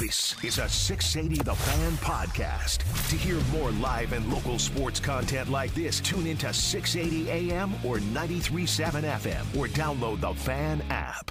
This is a 680 The Fan podcast. To hear more live and local sports content like this, tune into 680 AM or 93.7 FM or download the Fan app.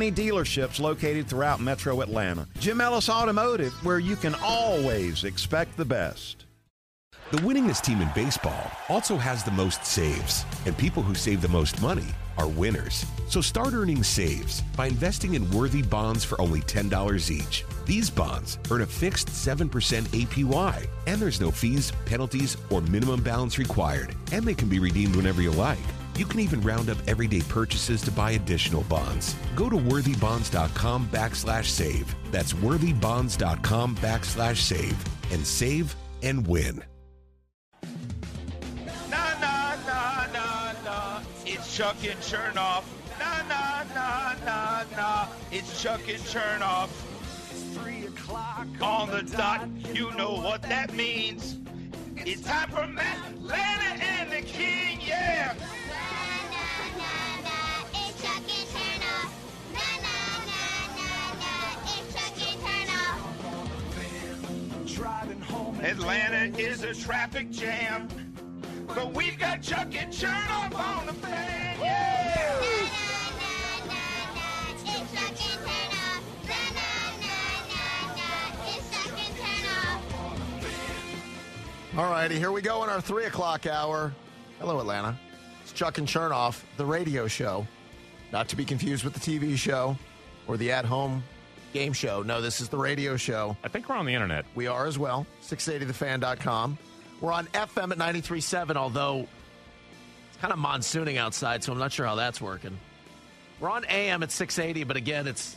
dealerships located throughout metro Atlanta. Jim Ellis Automotive, where you can always expect the best. The winningest team in baseball also has the most saves, and people who save the most money are winners. So start earning saves by investing in worthy bonds for only $10 each. These bonds earn a fixed 7% APY, and there's no fees, penalties, or minimum balance required, and they can be redeemed whenever you like. You can even round up everyday purchases to buy additional bonds. Go to worthybonds.com backslash save. That's worthybonds.com backslash save and save and win. Nah, nah, nah, nah, nah. It's Chuck and Chernoff. Nah, nah, nah, nah, nah. It's Chuck and Chernoff. It's three o'clock on the dot. You know what that means. It's time for Matt Lana and the King. Yeah. Atlanta is a traffic jam. But we've got Chuck and Chernoff on the fan. Yeah. All righty, here we go in our three o'clock hour. Hello, Atlanta. It's Chuck and Chernoff, the radio show, not to be confused with the TV show or the at-home game show. No, this is the radio show. I think we're on the internet. We are as well. 680thefan.com. We're on FM at 93.7, although it's kind of monsooning outside, so I'm not sure how that's working. We're on AM at 680, but again, it's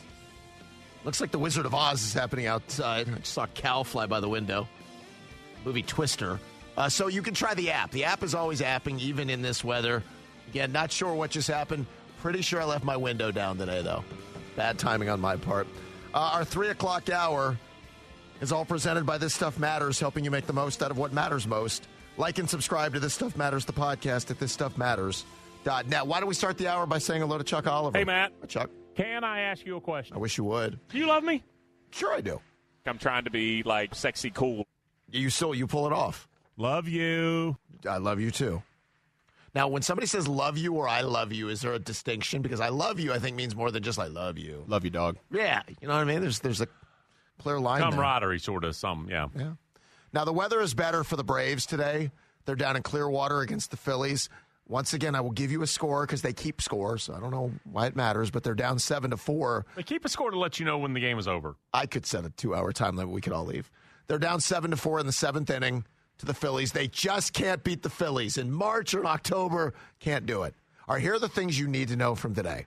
looks like the Wizard of Oz is happening outside. I just saw a cow fly by the window. Movie Twister. Uh, so you can try the app. The app is always apping, even in this weather. Again, not sure what just happened. Pretty sure I left my window down today, though. Bad timing on my part. Uh, our three o'clock hour is all presented by This Stuff Matters, helping you make the most out of what matters most. Like and subscribe to This Stuff Matters, the podcast at thisstuffmatters.net. Why don't we start the hour by saying hello to Chuck Oliver? Hey, Matt. Hi, Chuck. Can I ask you a question? I wish you would. Do you love me? Sure, I do. I'm trying to be like sexy cool. You still you pull it off. Love you. I love you too. Now, when somebody says love you or I love you, is there a distinction? Because I love you, I think means more than just I love you. Love you, dog. Yeah, you know what I mean. There's there's a clear line. there. Camaraderie, sort of. Some, yeah. Yeah. Now the weather is better for the Braves today. They're down in Clearwater against the Phillies. Once again, I will give you a score because they keep scores. I don't know why it matters, but they're down seven to four. They keep a score to let you know when the game is over. I could set a two-hour time limit. We could all leave. They're down seven to four in the seventh inning. To the Phillies. They just can't beat the Phillies. In March or October, can't do it. All right, here are the things you need to know from today.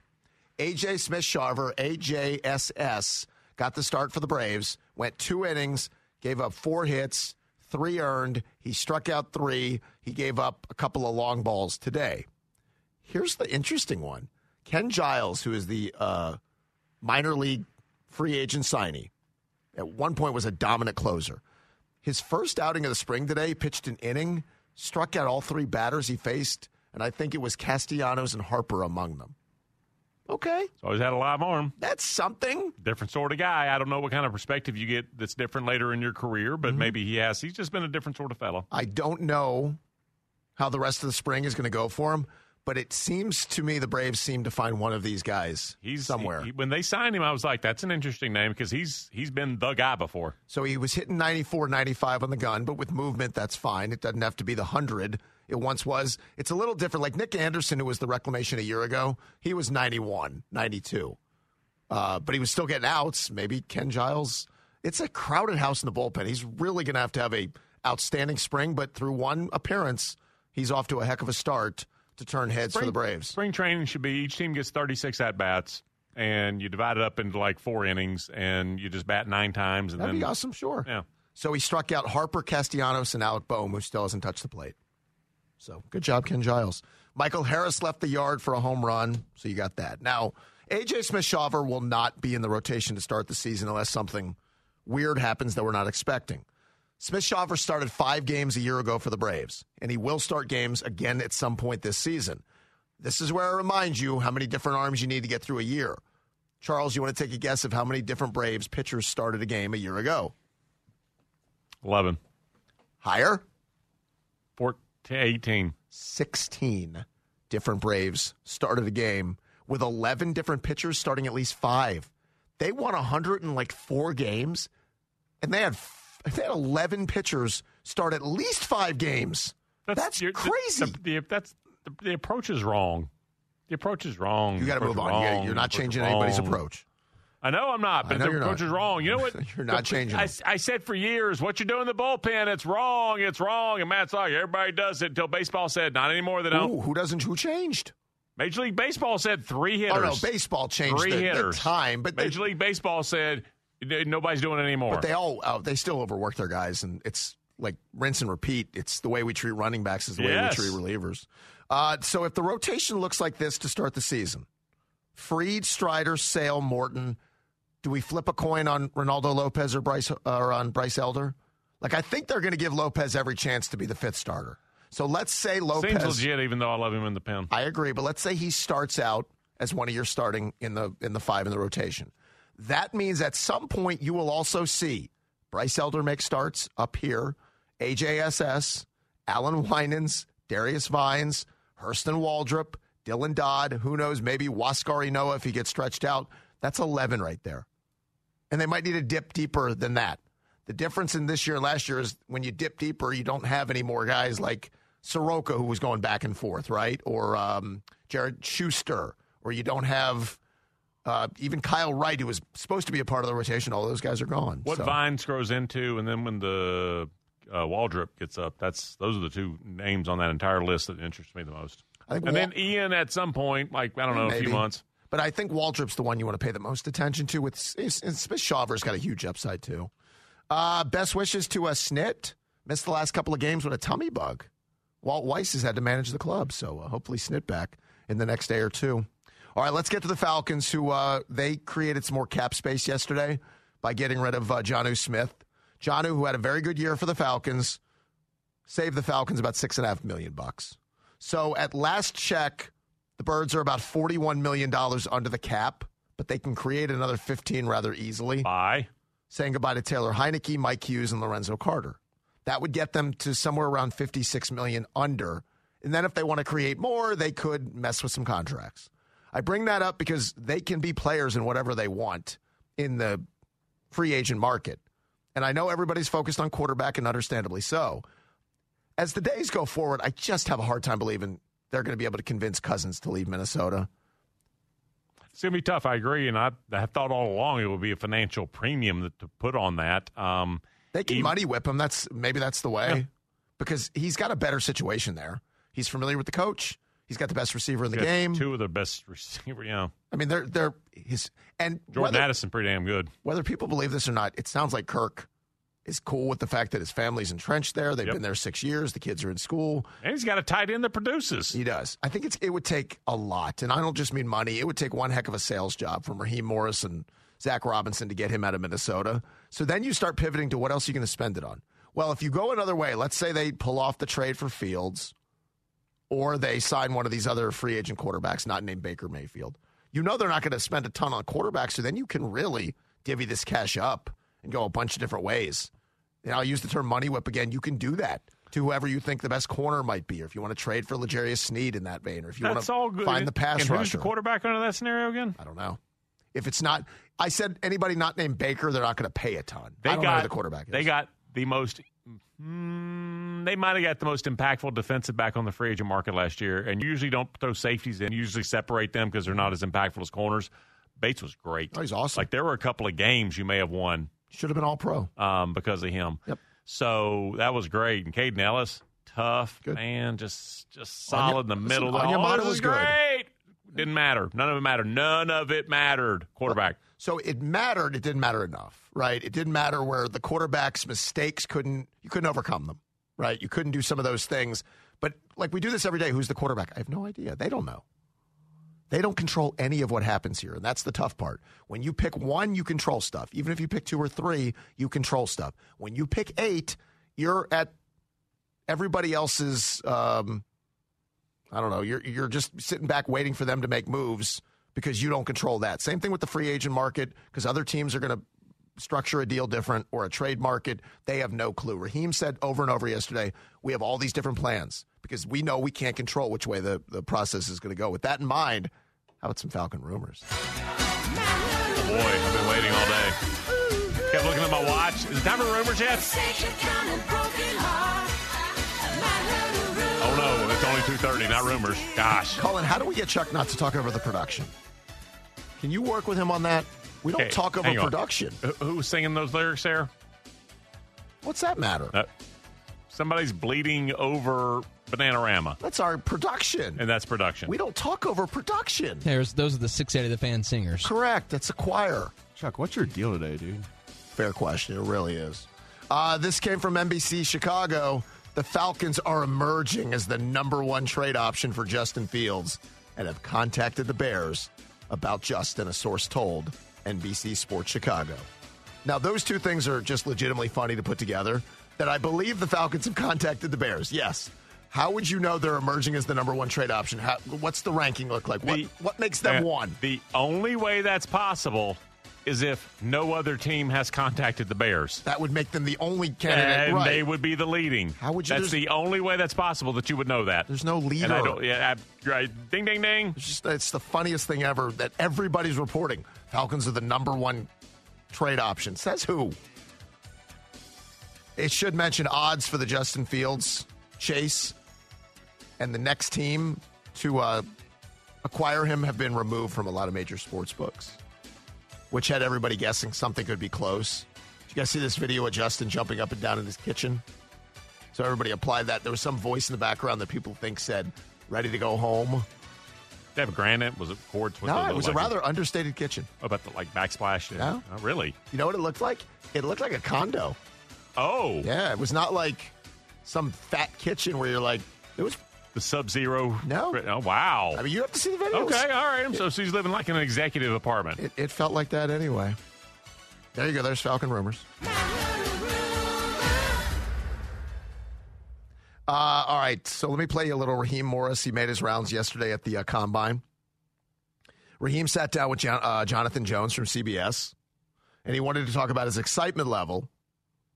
AJ Smith Shawver, AJSS, got the start for the Braves, went two innings, gave up four hits, three earned. He struck out three. He gave up a couple of long balls today. Here's the interesting one Ken Giles, who is the uh, minor league free agent signee, at one point was a dominant closer. His first outing of the spring today, pitched an inning, struck out all three batters he faced, and I think it was Castellanos and Harper among them. Okay, So always had a live arm. that's something. Different sort of guy. I don't know what kind of perspective you get that's different later in your career, Mm-hmm. but maybe he has. He's just been a different sort of fellow. I don't know how the rest of the spring is going to go for him, but it seems to me the Braves seem to find one of these guys He's somewhere. he- when they signed him, I was like, "That's an interesting name" because he's he's been the guy before. So he was hitting 94, 95 on the gun, but with movement, that's fine. It doesn't have to be the 100 it once was. It's a little different. Like Nick Anderson, who was the reclamation a year ago, he was 91, 92. Uh, but he was still getting outs. Maybe Ken Giles. It's a crowded house in the bullpen. He's really going to have to have a outstanding spring, but through one appearance, he's off to a heck of a start to turn heads for the Braves. Spring training should be each team gets 36 at bats, and you divide it up into like four innings, and you just bat nine times, and That'd then be awesome, sure. yeah. So he struck out Harper, Castellanos, and Alec Boehm, who still hasn't touched the plate. So good job, Ken Giles. Michael Harris left the yard for a home run, so you got that. Now, AJ Smith Shawver will not be in the rotation to start the season unless something weird happens that we're not expecting. Smith Shawver started five games a year ago for the Braves, and he will start games again at some point this season. This is where I remind you how many different arms you need to get through a year. Charles, you want to take a guess of how many different Braves pitchers started a game a year ago? 11, Higher? 14, 18. 16 different Braves started a game with 11 different pitchers starting at least five. They won 104 games, and they had they had 11 pitchers start at least five games. That's, you're- the- crazy. The, the, that's the, the approach is wrong. The approach is wrong. you got to move on. wrong. You're not The changing anybody's approach. I know I'm not, but the approach not. is wrong. You know what? You're not changing I. I said for years, what you do in the bullpen, it's wrong. It's wrong. And Matt's like, everybody does it until baseball said, not anymore. They don't. Ooh, who doesn't? Who changed? Major League Baseball said three hitters. Oh no, baseball changed Three the, the time, but they, Major League Baseball said "N- nobody's doing it anymore. But they all uh, they still overwork their guys, and it's like rinse and repeat. It's the way we treat running backs is the Yes. way we treat relievers. Uh, so if the rotation looks like this to start the season, Fried, Strider, Sale, Morton, do we flip a coin on Reynaldo Lopez or Bryce or on Bryce Elder? Like I think they're going to give Lopez every chance to be the fifth starter. So let's say Lopez. Seems legit, even though I love him in the pen. I agree, but let's say he starts out as one of your starting in the in the five in the rotation. That means at some point you will also see Bryce Elder make starts up here, AJSS, Allan Winans, Darius Vines, Hurston Waldrep, Dylan Dodd, who knows, maybe Huascar Ynoa if he gets stretched out. That's 11 right there. And they might need to dip deeper than that. The difference in this year and last year is when you dip deeper, you don't have any more guys like Soroka, who was going back and forth, right? Or um, Jared Shuster, or you don't have uh, even Kyle Wright, who was supposed to be a part of the rotation. All those guys are gone. What So- Vines grows into, and then when the uh, Waldrep gets up, that's those are the two names on that entire list that interest me the most. I think And Wal- then Ian at some point, like I don't know, a Maybe. few months. But I think Waldrep's the one you want to pay the most attention to. With Smith Shawver's got a huge upside too. Uh, best wishes to a Snit. Missed the last couple of games with a tummy bug. Walt Weiss has had to manage the club, so uh, hopefully Snit back in the next day or two. All right, let's get to the Falcons, who uh, they created some more cap space yesterday by getting rid of uh, Jonnu Smith. Jonnu, who had a very good year for the Falcons, saved the Falcons about six and a half million bucks. So at last check, the Birds are about forty-one million dollars under the cap, but they can create another fifteen rather easily. Bye. Saying goodbye to Taylor Heinicke, Mike Hughes, and Lorenzo Carter. That would get them to somewhere around fifty-six million under. And then if they want to create more, they could mess with some contracts. I bring that up because they can be players in whatever they want in the free agent market. And I know everybody's focused on quarterback, and understandably so. As the days go forward, I just have a hard time believing they're going to be able to convince Cousins to leave Minnesota. It's gonna be tough. I agree, and I, I thought all along it would be a financial premium that, to put on that. Um, They can Even- money whip him. That's maybe that's the way. because he's got a better situation there. He's familiar with the coach. He's got the best receiver in the game. Two of the best receiver. Yeah, I mean, they're they're his and Jordan whether, Addison, pretty damn good. whether people believe this or not, it sounds like Kirk is cool with the fact that his family's entrenched there. They've Yep. been there six years. The kids are in school. And he's got a tight end that produces. He does. I think it's it would take a lot, and I don't just mean money. It would take one heck of a sales job from Raheem Morris and Zach Robinson to get him out of Minnesota. So then you start pivoting to what else are you going to spend it on? Well, if you go another way, let's say they pull off the trade for Fields, or they sign one of these other free agent quarterbacks, not named Baker Mayfield. You know they're not going to spend a ton on quarterbacks, so then you can really divvy this cash up and go a bunch of different ways. And I'll use the term money whip again. You can do that to whoever you think the best corner might be, or if you want to trade for L'Jarius Sneed in that vein, or if you want to find the pass and who's the quarterback under that scenario again? I don't know. If it's not, I said anybody not named Baker, they're not going to pay a ton. They I don't got know who the quarterback is. They got the most. Mm, they might have got the most impactful defensive back on the free agent market last year, and usually don't throw safeties in. Usually separate them because they're not as impactful as corners. Bates was great. Oh, he's awesome. Like there were a couple of games you may have won should have been all pro. um, because of him. Yep. So that was great. And Kaden Elliss, tough Good. man, just just Anya- solid in the listen, middle. Onyemata oh, was is good. Didn't matter. None of it mattered. None of it mattered. Quarterback. So it mattered. It didn't matter enough, right? It didn't matter where the quarterback's mistakes couldn't you couldn't overcome them, right? You couldn't do some of those things. But like we do this every day. Who's the quarterback? I have no idea. They don't know. They don't control any of what happens here, and that's the tough part. When you pick one, you control stuff. Even if you pick two or three, you control stuff. When you pick eight, you're at everybody else's. Um, I don't know. You're you're just sitting back waiting for them to make moves because you don't control that. Same thing with the free agent market because other teams are going to structure a deal different or a trade market. They have no clue. Raheem said over and over yesterday, we have all these different plans because we know we can't control which way the, the process is going to go. With that in mind, how about some Falcon rumors? Oh boy, I've been waiting all day. Kept looking at my watch. Is it time for rumors yet? Oh no, it's only two thirty, not rumors. Gosh. Colin, how do we get Chuck not to talk over the production? Can you work with him on that? We don't Okay, talk over hang on. production. Who- Who singing those lyrics there? What's that matter? Uh, somebody's bleeding over Bananarama, That's our production. and that's production. We don't talk over production. There's those are the 680 the fan singers. Correct. That's a choir. Chuck, what's your deal today, dude? Fair question. It really is. Uh, this came from NBC Chicago. The Falcons are emerging as the number one trade option for Justin Fields and have contacted the Bears about Justin, a source told NBC Sports Chicago. Now, those two things are just legitimately funny to put together. That I believe the Falcons have contacted the Bears. Yes. How would you know they're emerging as the number one trade option? How, what's the ranking look like? What, The- what makes them Uh, one? The only way that's possible is if no other team has contacted the Bears. That would make them the only candidate. and right. they would be the leading. How would you- That's the only way that's possible that you would know that. There's no leader. And I don't. Yeah, I, right. Ding, ding, ding. It's just it's the funniest thing ever that everybody's reporting. Falcons are the number one trade option. Says who? It should mention odds for the Justin Fields chase and the next team to uh, acquire him have been removed from a lot of major sports books, which had everybody guessing something could be close. Did you guys see this video of Justin jumping up and down in his kitchen? So everybody applied that. There was some voice in the background that people think said, ready to go home. Did they have a granite? Was it quartz? What No, it was a like? rather understated kitchen. Oh, about the like backsplash. Yeah. Oh, really? You know what it looked like? It looked like a condo. Oh, Yeah, it was not like some fat kitchen where you're like, it was. The Sub Zero. No. Oh, wow. I mean, you have to see the videos. okay, all right. So she's living like in an executive apartment. It, it felt like that anyway. There you go. There's Falcon rumors. Uh, all right, so let me play you a little Raheem Morris. He made his rounds yesterday at the uh, combine. Raheem sat down with Jon- uh, Jonathan Jones from CBS, and he wanted to talk about his excitement level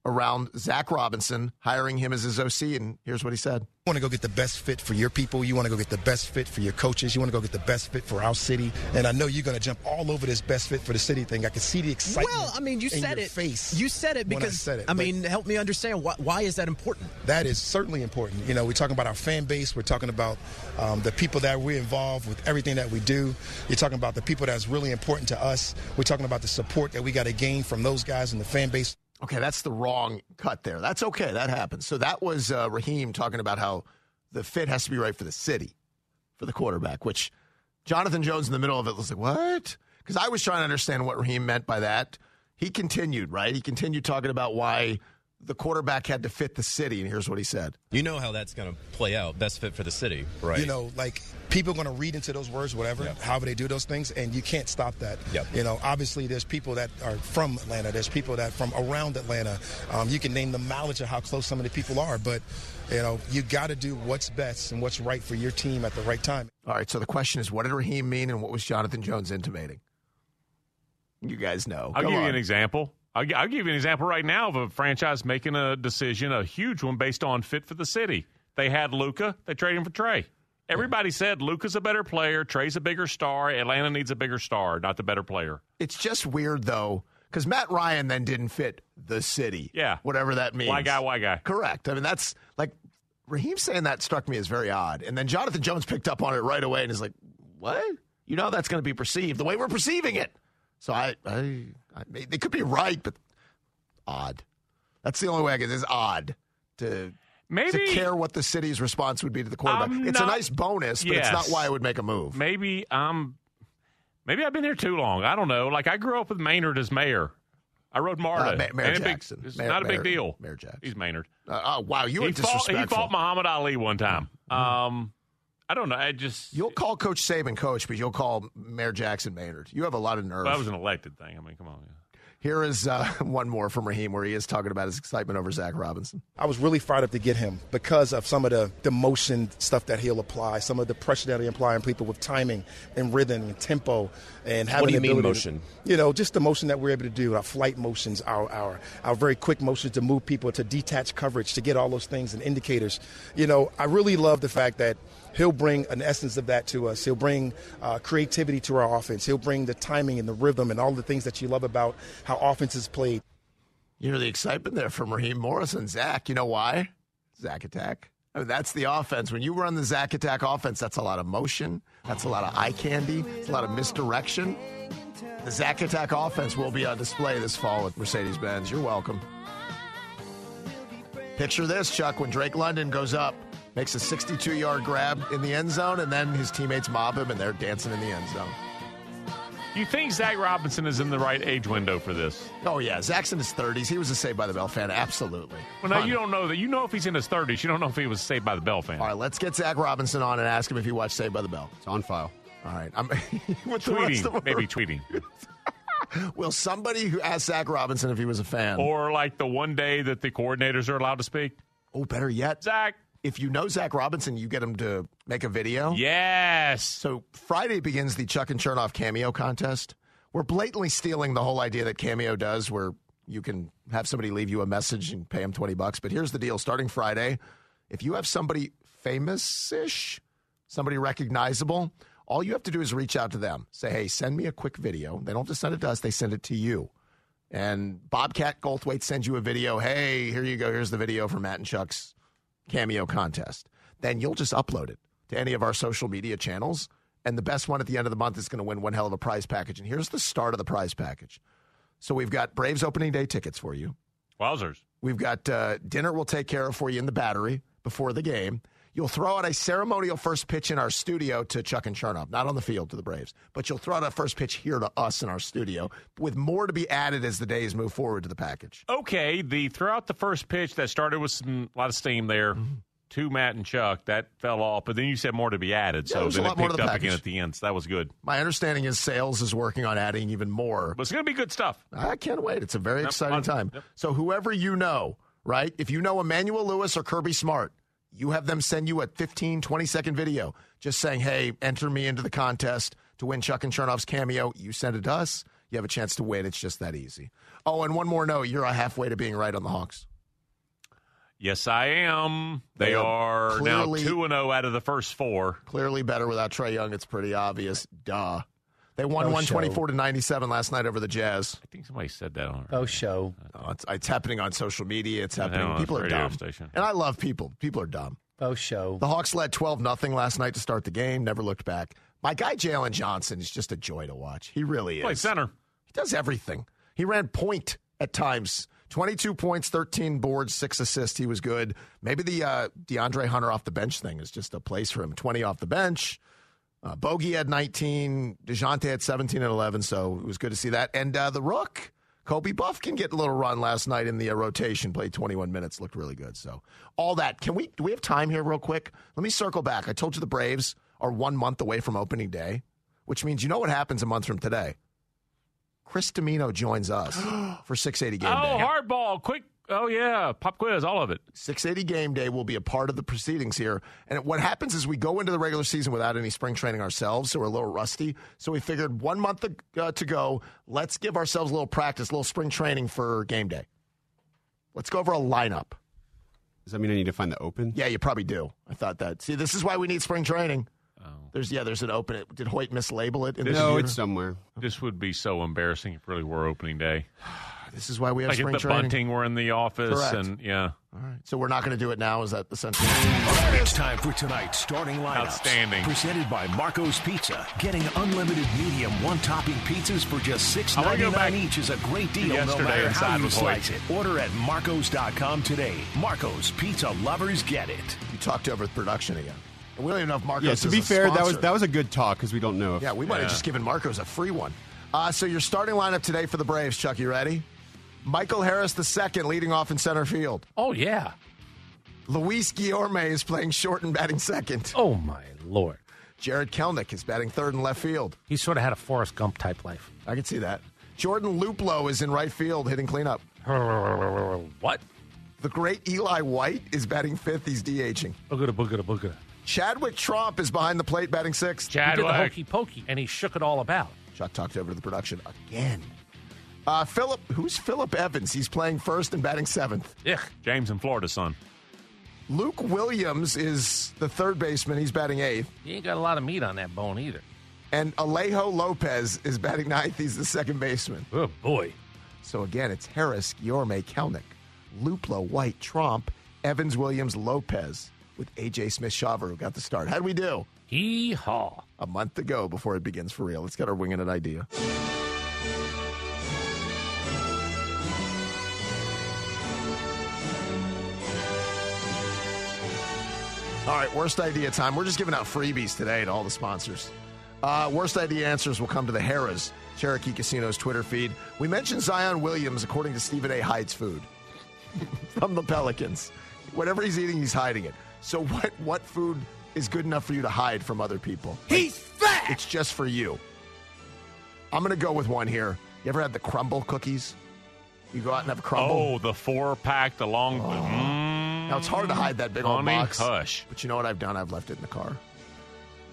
around Zach Robinson hiring him as his OC. And here's what he said. You want to go get the best fit for your people. You want to go get the best fit for your coaches. You want to go get the best fit for our city. And I know you're going to jump all over this best fit for the city thing. I can see the excitement. Well, I mean, you said it. Face you said it when I because said it, I but mean, help me understand why, why is that important? that is certainly important. You know, we're talking about our fan base. We're talking about um, the people that we're involved with everything that we do. You're talking about the people that's really important to us. We're talking about the support that we got to gain from those guys and the fan base. Okay, that's the wrong cut there. That's okay. That happens. So that was uh, Raheem talking about how the fit has to be right for the city, for the quarterback, which Jonathan Jones in the middle of it was like, what? Because I was trying to understand what Raheem meant by that. He continued, right? He continued talking about why the quarterback had to fit the city, and here's what he said. You know how that's going to play out. Best fit for the city, right? You know, like people are going to read into those words, whatever, Yep. however they do those things, and you can't stop that. Yep. You know, obviously there's people that are from Atlanta. There's people that from around Atlanta. Um, you can name the mileage of how close some of the people are, but you know, you got to do what's best and what's right for your team at the right time. All right, so the question is, what did Raheem mean, and what was Jonathan Jones intimating? You guys know. I'll Go give you an example. I'll, I'll give you an example right now of a franchise making a decision, a huge one based on fit for the city. They had Luka, they traded him for Trae. Everybody said Luka's a better player, Trae's a bigger star, Atlanta needs a bigger star, not the better player. It's just weird though, because Matt Ryan then didn't fit the city. Yeah. whatever that means. White guy, white guy. Correct. I mean, that's like Raheem saying that struck me as very odd, and then Jonathan Jones picked up on it right away and is like, "What? You know that's going to be perceived the way we're perceiving it." So I, I, I they could be right, but odd. That's the only way I can. Is odd to. Maybe- to care what the city's response would be to the quarterback. I'm it's a nice bonus, but it's not why I would make a move. Maybe I'm. maybe I've been here too long. I don't know. Like I grew up with Maynard as mayor. I rode Marta. Uh, Ma- Mayor a big- Jackson. it's Mayor- not a big Mayor- deal. Mayor Jackson. He's Maynard. Uh, oh wow, you he were fought, disrespectful. he fought Muhammad Ali one time. Um, I don't know. I just You'll call Coach Saban coach, but you'll call Mayor Jackson Maynard. You have a lot of nerve. well, that was an elected thing. I mean, come on. Here is uh, one more from Raheem where he is talking about his excitement over Zach Robinson. I was really fired up to get him because of some of the, the motion stuff that he'll apply, some of the pressure that he apply on people with timing and rhythm and tempo and having do you the mean ability to- motion? you know, just the motion that we're able to do, our flight motions, our, our our very quick motions to move people to detach coverage, to get all those things and indicators. You know, I really love the fact that he'll bring an essence of that to us. He'll bring uh, creativity to our offense. He'll bring the timing and the rhythm and all the things that you love about how offense is played. You hear the excitement there from Raheem Morris and Zach. You know why? Zach Attack. I mean, that's the offense. When you run the Zach Attack offense, that's a lot of motion. That's a lot of eye candy. It's a lot of misdirection. The Zach Attack offense will be on display this fall at Mercedes Benz. You're welcome. Picture this, Chuck, when Drake London goes up, makes a 62 yard grab in the end zone, and then his teammates mob him and they're dancing in the end zone. You think Zach Robinson is in the right age window for this? Oh, yeah. Zach's in his 30s. He was a Saved by the Bell fan. Absolutely. Well, no, Fun. you don't know that. You know if he's in his 30s. You don't know if he was saved by the Bell fan. All right, let's get Zach Robinson on and ask him if he watched Saved by the Bell. It's on file. All right. I'm with the rest of tweeting, maybe tweeting. Will somebody who asked Zach Robinson if he was a fan? Or like the one day that the coordinators are allowed to speak. oh, better yet, Zach. If you know Zach Robinson, you get him to make a video. Yes. So Friday begins the Chuck and Chernoff cameo contest. We're blatantly stealing the whole idea that Cameo does, where you can have somebody leave you a message and pay them 20 bucks. But here's the deal starting Friday, if you have somebody famous ish, somebody recognizable, all you have to do is reach out to them. Say, hey, send me a quick video. They don't have to send it to us, they send it to you. And Bobcat Goldthwait sends you a video. Hey, here you go. Here's the video for Matt and Chuck's cameo contest. Then you'll just upload it to any of our social media channels. And the best one at the end of the month is going to win one hell of a prize package. And here's the start of the prize package. So we've got Braves opening day tickets for you. Wowzers. We've got uh, dinner we'll take care of for you in the battery before the game. You'll throw out a ceremonial first pitch in our studio to Chuck and Chernoff, not on the field to the Braves, but you'll throw out a first pitch here to us in our studio with more to be added as the days move forward to the package. Okay, the throughout the first pitch that started with some a lot of steam there. Mm-hmm. To Matt and Chuck, that fell off, but then you said more to be added, Yeah, so then it lot more to picked the up again package. at the end. So that was good. My understanding is sales is working on adding even more But it's going to be good stuff. I can't wait. It's a very Yep, exciting fun. time. Yep. So, whoever you know, right? If you know Emmanuel Lewis or Kirby Smart, you have them send you a 15, 20 second video just saying, hey, enter me into the contest to win Chuck and Chernoff's cameo. You send it to us. You have a chance to win. It's just that easy. Oh, and one more note you're halfway to being right on the Hawks. Yes, I am. They, They are are clearly- now two and zero out of the first four. Clearly better without Trae Young. It's pretty obvious. Duh. They won Oh, 124 to 97 last night over the Jazz. I think somebody said that on. Oh, show. Oh, it's, it's happening on social media. It's happening. know, people are dumb. station. And I love people. People are dumb. Oh, show. The Hawks led 12 nothing last night to start the game, never looked back. My guy Jalen Johnson is just a joy to watch. He really is. Play center. He does everything. He ran point at times 22 points, 13 boards, six assists. He was good. Maybe the uh, DeAndre Hunter off the bench thing is just a place for him. 20 off the bench. Uh, Bogey had 19. DeJounte had 17 and 11, so it was good to see that. And uh, the Rook, Kobe Bufkin get a little run last night in the uh, rotation. Played 21 minutes, looked really good. So all that. Can we? Do we have time here, real quick? Let me circle back. I told you the Braves are one month away from opening day, which means you know what happens a month from today. Chris Dimino joins us for 680 game oh, day. hardball, quick. Oh, yeah. Pop quiz, all of it. 680 game day will be a part of the proceedings here. And what happens is we go into the regular season without any spring training ourselves, so we're a little rusty. So we figured one month uh, to go, let's give ourselves a little practice, a little spring training for game day. Let's go over a lineup. Does that mean I need to find the open? Yeah, you probably do. I thought that. See, this is why we need spring training. Oh. There's yeah, there's an open. It, Did Hoyt mislabel it? In the No, computer? it's somewhere. This would be so embarrassing if really were opening day. This is why we have Like if spring the training. bunting were in the office Correct. and, yeah. All right. So we're not going to do it now. Is that essentially? It's time for tonight's starting lineup. Outstanding. Presented by Marco's Pizza. Getting unlimited medium one topping pizzas for just six I wanna ninety go back nine each is a great deal no yesterday matter inside how you with Hoyt. slice it. Order at Marcos.com today. Marco's Pizza lovers get it. You talked over the production again. And we don't even know if Marcos. Yeah, to is be a fair, that was that was a good talk because we don't know. If, Yeah, we might have just given Marcos a free one. Uh, so your starting lineup today for the Braves, Chuck, you ready? Michael Harris II leading off in center field. Oh, yeah. Luis Guillorme is playing short and batting second. Oh, my Lord. Jarred Kelenic is batting third in left field. He sort of had a Forrest Gump type life. I can see that. Jordan Luplow is in right field hitting cleanup. What? The great Eli White is batting fifth. He's DHing. Boogada, boogada, boogada. Chadwick Tromp is behind the plate batting sixth. He did the hokey pokey, and he shook it all about. Chuck talked over to the production again. Uh, Philip, who's Philip Evans? He's playing first and batting seventh. Ugh. James in Florida, son. Luke Williams is the third baseman. He's batting eighth. He ain't got a lot of meat on that bone either. And Alejo Lopez is batting ninth. He's the second baseman. Oh, boy. So again, it's Harris, Yorme, Kelenic, Luplow, White, Tromp, Evans, Williams, Lopez with AJ Smith Shawver who got the start. How'd we do? Hee haw. A month ago before it begins for real. Let's get our winging it idea. All right, worst idea time. We're just giving out freebies today to all the sponsors. Uh, worst idea answers will come to the Harrah's Cherokee Casino's Twitter feed. We mentioned Zion Williams, according to Stephen A. hides food from the Pelicans. Whatever he's eating, he's hiding it. So what? What food is good enough for you to hide from other people? He's fat. It's just for you. I'm gonna go with one here. You ever had the Crumbl cookies? You go out and have a Crumbl. Oh, the four pack, the long. Mm, Now it's hard to hide that big old box. hush. But you know what I've done? I've left it in the car.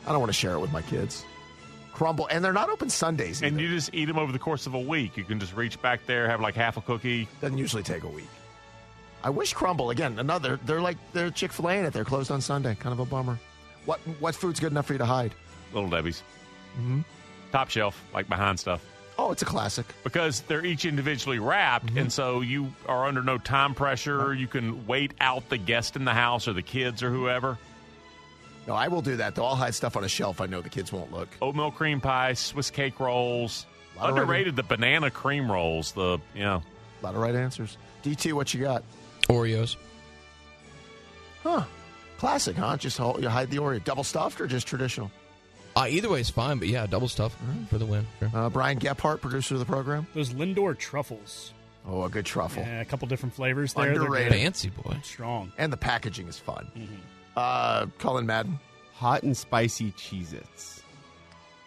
I don't want to share it with my kids. Crumbl, and they're not open Sundays. And you just eat them over the course of a week. You can just reach back there, have like half a cookie. Doesn't usually take a week. I wish Crumbl again. Another. They're like they're Chick Fil A in it. They're closed on Sunday. Kind of a bummer. What what food's good enough for you to hide? Little Debbie's. Mm-hmm. Top shelf, like behind stuff. Oh, it's a classic. Because they're each individually wrapped, Mm-hmm. and so you are under no time pressure. You can wait out the guest in the house or the kids or whoever. No, I will do that though. I'll hide stuff on a shelf. I know the kids won't look. Oatmeal cream pie, Swiss cake rolls. Lot of Underrated the banana cream rolls. The you know A lot of right answers. DT, what you got? Oreos. Huh? Classic, huh? Just hold, you hide the Oreo. Double stuffed or just traditional? Uh, either way is fine, but yeah, double stuff for the win. Sure. Uh, Brian Gephardt, producer of the program. Those Lindor truffles. Oh, a good truffle. Yeah, a couple different flavors there. Underrated. Fancy boy. Strong. And the packaging is fun. Mm-hmm. Uh, Colin Madden. Hot and spicy Cheez Its.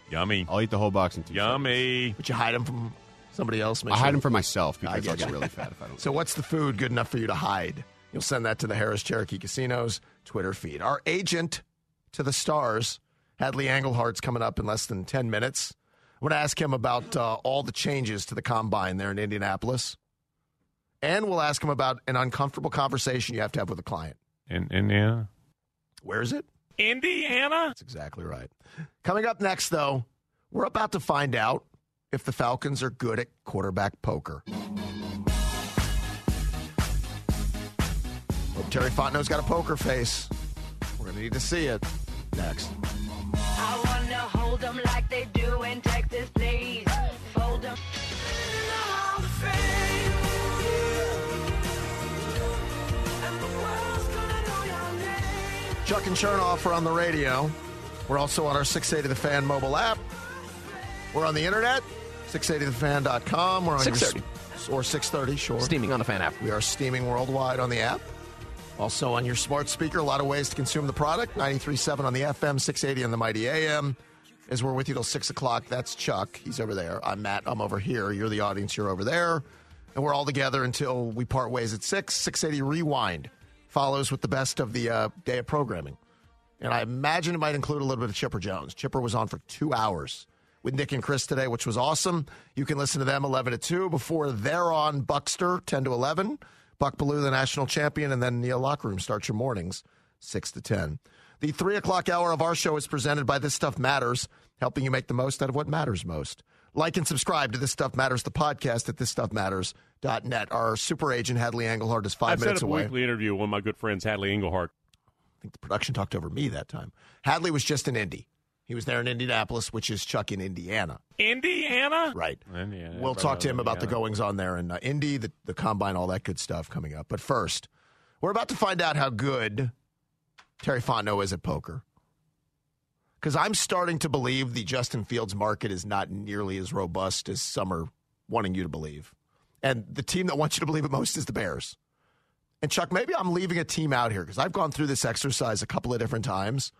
yummy, I'll eat the whole box in two yummy. But you hide them from somebody else. make I'll sure- hide them for myself I because get I'll get really fat if I don't. So, what's the food good enough for you to hide? You'll send that to the Harrah's Cherokee Casinos Twitter feed. Our agent to the stars, Hadley Engelhard's coming up in less than 10 minutes. I'm going to ask him about uh, all the changes to the combine there in Indianapolis. And we'll ask him about an uncomfortable conversation you have to have with a client. In Indiana, Where is it? Indiana. That's exactly right. Coming up next, though, we're about to find out if the Falcons are good at quarterback poker. Hope Terry Fontenot's got a poker face. We're going to need to see it next. Fold them like they do in Texas, please. Fold them. Chuck and Chernoff are on the radio. We're also on our 680 The Fan mobile app. We're on the internet, 680thefan.com. We're on 630. Your, or 630, sure. Steaming on the fan app. We are steaming worldwide on the app. Also on your smart speaker, a lot of ways to consume the product. 93.7 on the FM, 680 on the Mighty AM. As we're with you till 6 o'clock, that's Chuck. He's over there. I'm Matt. I'm over here. You're the audience. You're over there. And we're all together until we part ways at 6. 680 Rewind follows with the best of the uh, day of programming. And I imagine it might include a little bit of Chipper Jones. Chipper was on for two hours with Nick and Chris today, which was awesome. You can listen to them 11 to 2 before they're on Buckster 10 to 11. Buck Belue, the national champion, and then the locker room starts your mornings 6 to 10. The 3 o'clock hour of our show is presented by This Stuff Matters, helping you make the most out of what matters most. Like and subscribe to This Stuff Matters, the podcast at thisstuffmatters.net. Our super agent, Hadley Engelhard, is 5 I've set minutes up a away. weekly interview with one of my good friends, Hadley Engelhard. I think the production talked over me that time. Hadley was just in Indy. He was there in Indianapolis, which is Chuck in Indiana. Indiana? Right. Indiana. We'll talk to him about the goings on there in uh, Indy, the, the combine, all that good stuff coming up. But first, we're about to find out how good Terry Fontenot is at poker. Because I'm starting to believe the Justin Fields market is not nearly as robust as some are wanting you to believe. And the team that wants you to believe it most is the Bears. And Chuck, maybe I'm leaving a team out here because I've gone through this exercise a couple of different times.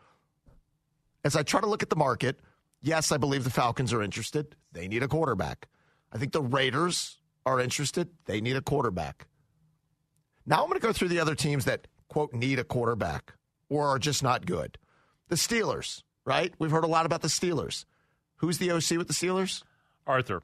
As I try to look at the market, yes, I believe the Falcons are interested. They need a quarterback. I think the Raiders are interested. They need a quarterback. Now I'm going to go through the other teams that, quote, need a quarterback or are just not good. The Steelers, right? We've heard a lot about the Steelers. Who's the OC with the Steelers? Arthur.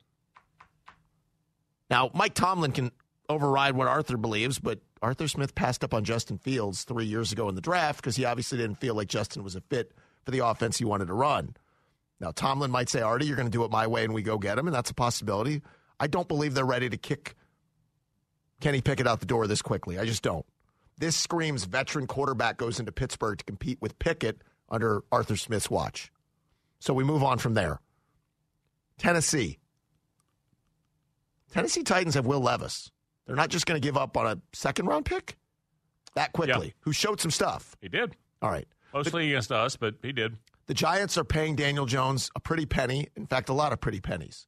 Now, Mike Tomlin can override what Arthur believes, but Arthur Smith passed up on Justin Fields three years ago in the draft because he obviously didn't feel like Justin was a fit for the offense he wanted to run. Now, Tomlin might say, Artie, you're going to do it my way and we go get him, and that's a possibility. I don't believe they're ready to kick Kenny Pickett out the door this quickly. I just don't. This screams veteran quarterback goes into Pittsburgh to compete with Pickett under Arthur Smith's watch. So we move on from there. Tennessee. Tennessee Titans have Will Levis. They're not just going to give up on a second round pick that quickly, who showed some stuff. He did. All right. Mostly against us, but he did. The Giants are paying Daniel Jones a pretty penny. In fact, a lot of pretty pennies.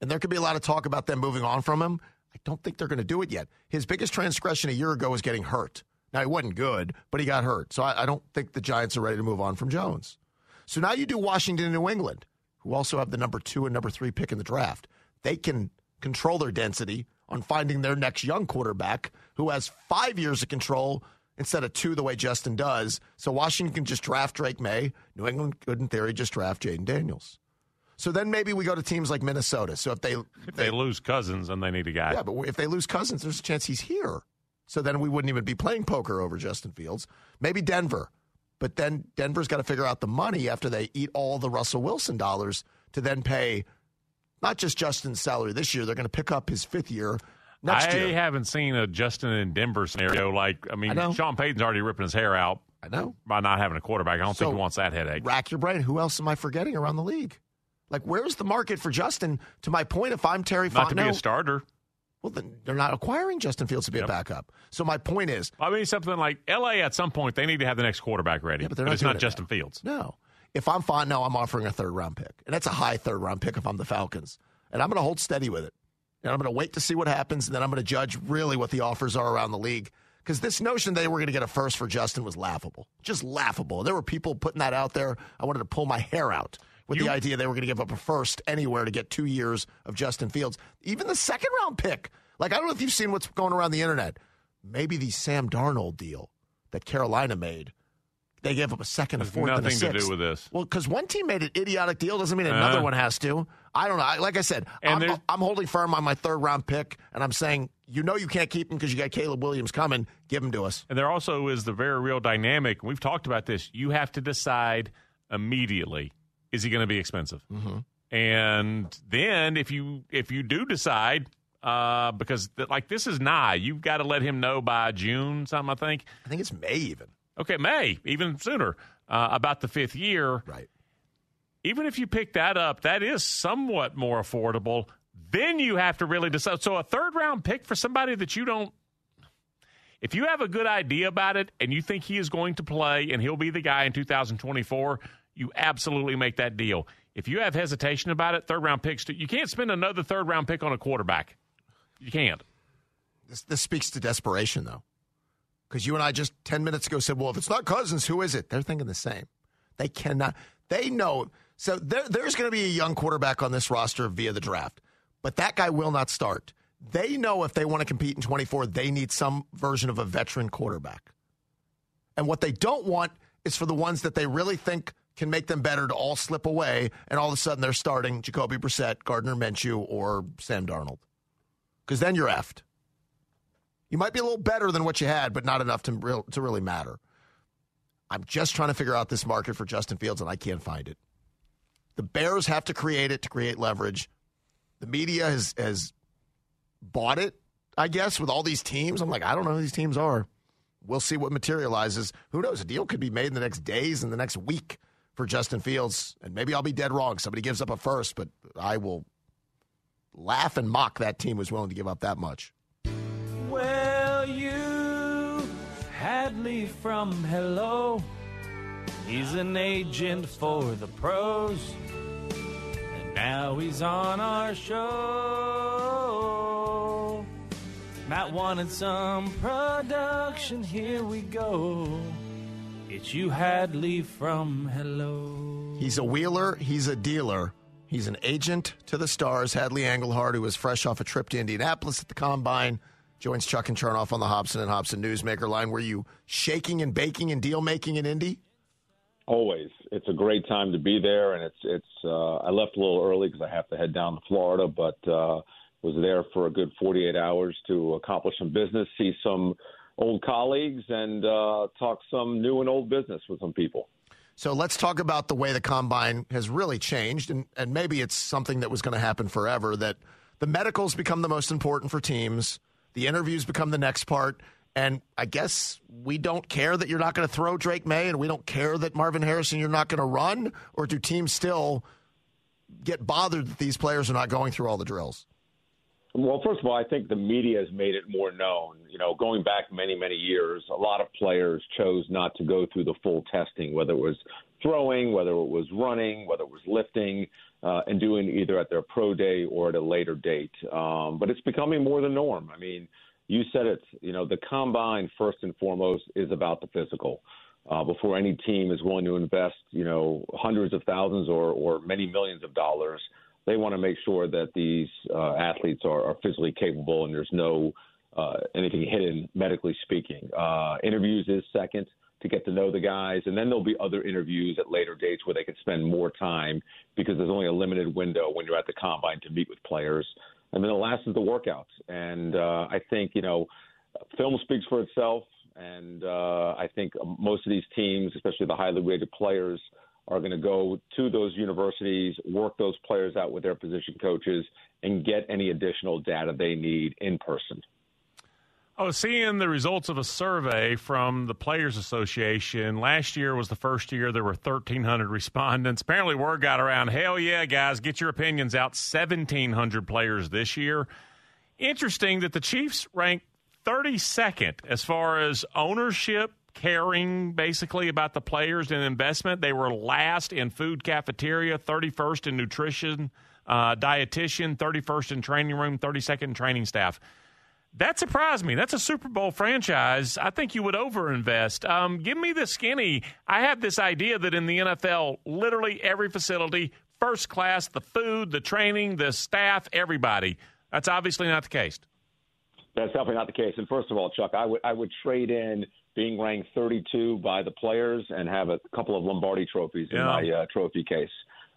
And there could be a lot of talk about them moving on from him. I don't think they're going to do it yet. His biggest transgression a year ago was getting hurt. Now, he wasn't good, but he got hurt. So I, I don't think the Giants are ready to move on from Jones. So now you do Washington and New England, who also have the number two and number three pick in the draft. They can control their density on finding their next young quarterback who has five years of control instead of two the way Justin does. So Washington can just draft Drake Maye. New England could, in theory, just draft Jayden Daniels. So then maybe we go to teams like Minnesota. So if they If they lose Cousins, then they need a guy. yeah, but if they lose Cousins, there's a chance he's here. So then we wouldn't even be playing poker over Justin Fields. Maybe Denver. But then Denver's got to figure out the money after they eat all the Russell Wilson dollars to then pay not just Justin's salary this year, they're going to pick up his fifth year next I year. haven't seen a Justin in Denver scenario like I mean I. Sean Payton's already ripping his hair out. I know. By not having a quarterback. I don't So- think he wants that headache. Rack your brain. Who else am I forgetting around the league? Like, where's the market for Justin? To my point, if I'm Terry Not to be a starter. well, then they're not acquiring Justin Fields to be a backup. So my point is, I mean something like LA at some point they need to have the next quarterback ready. Yeah, but they're not it's not it Justin now. Fields. No. If I'm Fontenot, I'm offering a third round pick. And that's a high third round pick if I'm the Falcons. And I'm going to hold steady with it. And I'm going to wait to see what happens. And then I'm going to judge really what the offers are around the league. Because this notion they were going to get a first for Justin was laughable. Just laughable. There were people putting that out there. I wanted to pull my hair out with the idea they were going to give up a first anywhere to get two years of Justin Fields. Even the second round pick. Like, I don't know if you've seen what's going around the internet. Maybe the Sam Darnold deal that Carolina made. They gave up a second, a fourth, and a nothing to do sixth. with this. Well, because one team made an idiotic deal doesn't mean another Uh. one has to. I don't know. I- Like I said, I'm, I'm holding firm on my third round pick, and I'm saying, you know, you can't keep him because you got Caleb Williams coming. Give him to us. And there also is the very real dynamic. We've talked about this. You have to decide immediately: is he going to be expensive? Mm-hmm. And then if you if you do decide, uh, because th- like this is nigh, you've got to let him know by June, something I think. I think it's May even. Okay, May even sooner uh, about the fifth year. Right. Even if you pick that up, that is somewhat more affordable. Then you have to really decide. So a third round pick for somebody that you don't. If you have a good idea about it and you think he is going to play and he'll be the guy in 2024, you absolutely make that deal. If you have hesitation about it, third round picks, you can't spend another third round pick on a quarterback. You can't. This, this speaks to desperation, though. Because you and I just 10 minutes ago said, well, if it's not Cousins, who is it? They're thinking the same. They cannot. They know. So there, there's going to be a young quarterback on this roster via the draft, but that guy will not start. They know if they want to compete in 24, they need some version of a veteran quarterback. And what they don't want is for the ones that they really think can make them better to all slip away, and all of a sudden they're starting Jacoby Brissett, Gardner Minshew, or Sam Darnold. Because then you're effed. You might be a little better than what you had, but not enough to, real, to really matter. I'm just trying to figure out this market for Justin Fields, and I can't find it. The Bears have to create it to create leverage. The media has, has bought it, I guess, with all these teams. I'm like, I don't know who these teams are. We'll see what materializes. Who knows? A deal could be made in the next days, in the next week for Justin Fields. And maybe I'll be dead wrong. Somebody gives up a first, but I will laugh and mock that team was willing to give up that much. Well, you had Lee from Hello. He's an agent for the pros. And now he's on our show. Matt wanted some production. Here we go. It's you had Lee from Hello. He's a wheeler, he's a dealer. He's an agent to the stars. Hadley Engelhard, who was fresh off a trip to Indianapolis at the combine, joins Chuck and Chernoff on the Hobson and Hobson Newsmaker line. Were you shaking and baking and deal making in Indy? Always, it's a great time to be there, and it's it's. Uh, I left a little early because I have to head down to Florida, but uh, was there for a good 48 hours to accomplish some business, see some old colleagues, and uh, talk some new and old business with some people. So let's talk about the way the combine has really changed, and, and maybe it's something that was going to happen forever. That the medicals become the most important for teams, the interviews become the next part, and I guess we don't care that you're not going to throw Drake Maye, and we don't care that Marvin Harrison you're not going to run, or do teams still get bothered that these players are not going through all the drills? Well, first of all, I think the media has made it more known. You know, going back many, many years, a lot of players chose not to go through the full testing, whether it was throwing, whether it was running, whether it was lifting, uh, and doing either at their pro day or at a later date. Um, but it's becoming more the norm. I mean, you said it. You know, the combine first and foremost is about the physical. Uh, before any team is willing to invest, you know, hundreds of thousands or, or many millions of dollars they want to make sure that these uh, athletes are, are, physically capable and there's no uh, anything hidden medically speaking. Uh, interviews is second to get to know the guys, and then there'll be other interviews at later dates where they can spend more time because there's only a limited window when you're at the combine to meet with players. And then the last is the workouts, and uh, I think you know, film speaks for itself. And uh, I think most of these teams, especially the highly rated players, are going to go to those universities, work those players out with their position coaches, and get any additional data they need in person. I was seeing the results of a survey from the Players Association. Last year was the first year there were 1,300 respondents. Apparently, word got around hell yeah, guys, get your opinions out. 1,700 players this year. Interesting that the Chiefs ranked 32nd as far as ownership caring basically about the players and investment. They were last in food cafeteria, 31st in nutrition, uh, dietitian, 31st in training room, 32nd in training staff. That surprised me. That's a Super Bowl franchise. I think you would overinvest. Um, give me the skinny. I have this idea that in the NFL, literally every facility, first class, the food, the training, the staff, everybody. That's obviously not the case. That's definitely not the case. And first of all, Chuck, I would I would trade in being ranked 32 by the players and have a couple of Lombardi trophies yeah. in my uh, trophy case.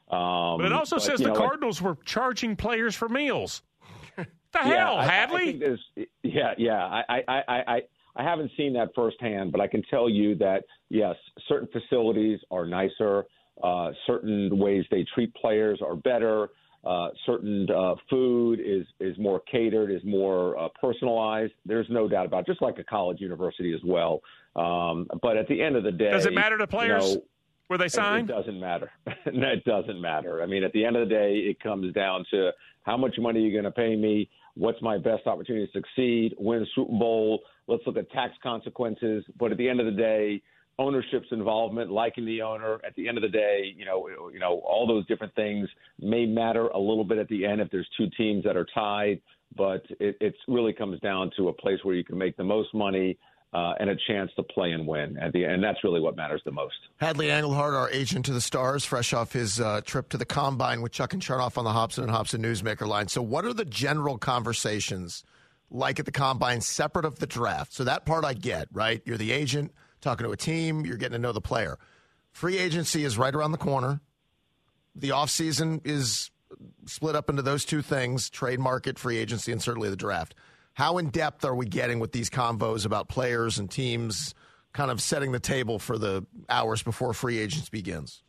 Um, but it also but, says the know, Cardinals were charging players for meals. the yeah, hell, I, Hadley? I yeah, yeah. I, I, I, I haven't seen that firsthand, but I can tell you that yes, certain facilities are nicer. Uh, certain ways they treat players are better. Uh, certain uh, food is is more catered, is more uh, personalized. There's no doubt about it, just like a college university as well. Um, but at the end of the day, does it matter to players? You know, were they signed? It, doesn't matter. it doesn't matter. I mean, at the end of the day, it comes down to how much money you're going to pay me, what's my best opportunity to succeed, win a Super Bowl. Let's look at tax consequences. But at the end of the day, ownership's involvement, liking the owner. At the end of the day, you know, you know, all those different things may matter a little bit at the end if there's two teams that are tied. But it really comes down to a place where you can make the most money uh, and a chance to play and win at the end. And that's really what matters the most. Hadley Engelhard, our agent to the stars, fresh off his uh, trip to the combine with Chuck and Chernoff on the Hobson and Hobson Newsmaker line. So, what are the general conversations like at the combine, separate of the draft? So that part I get, right? You're the agent talking to a team, you're getting to know the player. Free agency is right around the corner. The offseason is split up into those two things trade market, free agency, and certainly the draft. How in depth are we getting with these convos about players and teams kind of setting the table for the hours before free agents begins?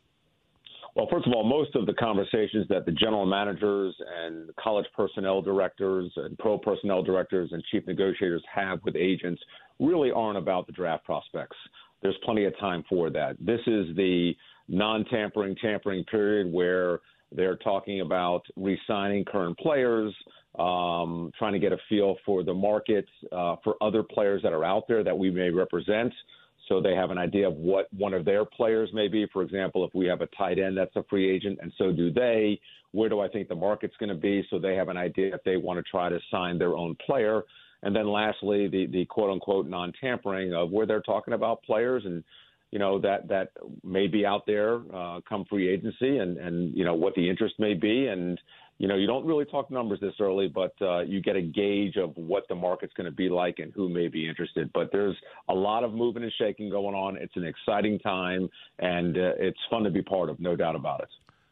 Well, first of all, most of the conversations that the general managers and college personnel directors and pro personnel directors and chief negotiators have with agents really aren't about the draft prospects. There's plenty of time for that. This is the non tampering, tampering period where they're talking about re signing current players, um, trying to get a feel for the market uh, for other players that are out there that we may represent. So they have an idea of what one of their players may be. For example, if we have a tight end that's a free agent, and so do they, where do I think the market's going to be? So they have an idea if they want to try to sign their own player. And then lastly, the, the quote unquote non tampering of where they're talking about players and you know that that may be out there uh, come free agency and and you know what the interest may be and you know you don't really talk numbers this early but uh, you get a gauge of what the market's going to be like and who may be interested but there's a lot of moving and shaking going on it's an exciting time and uh, it's fun to be part of no doubt about it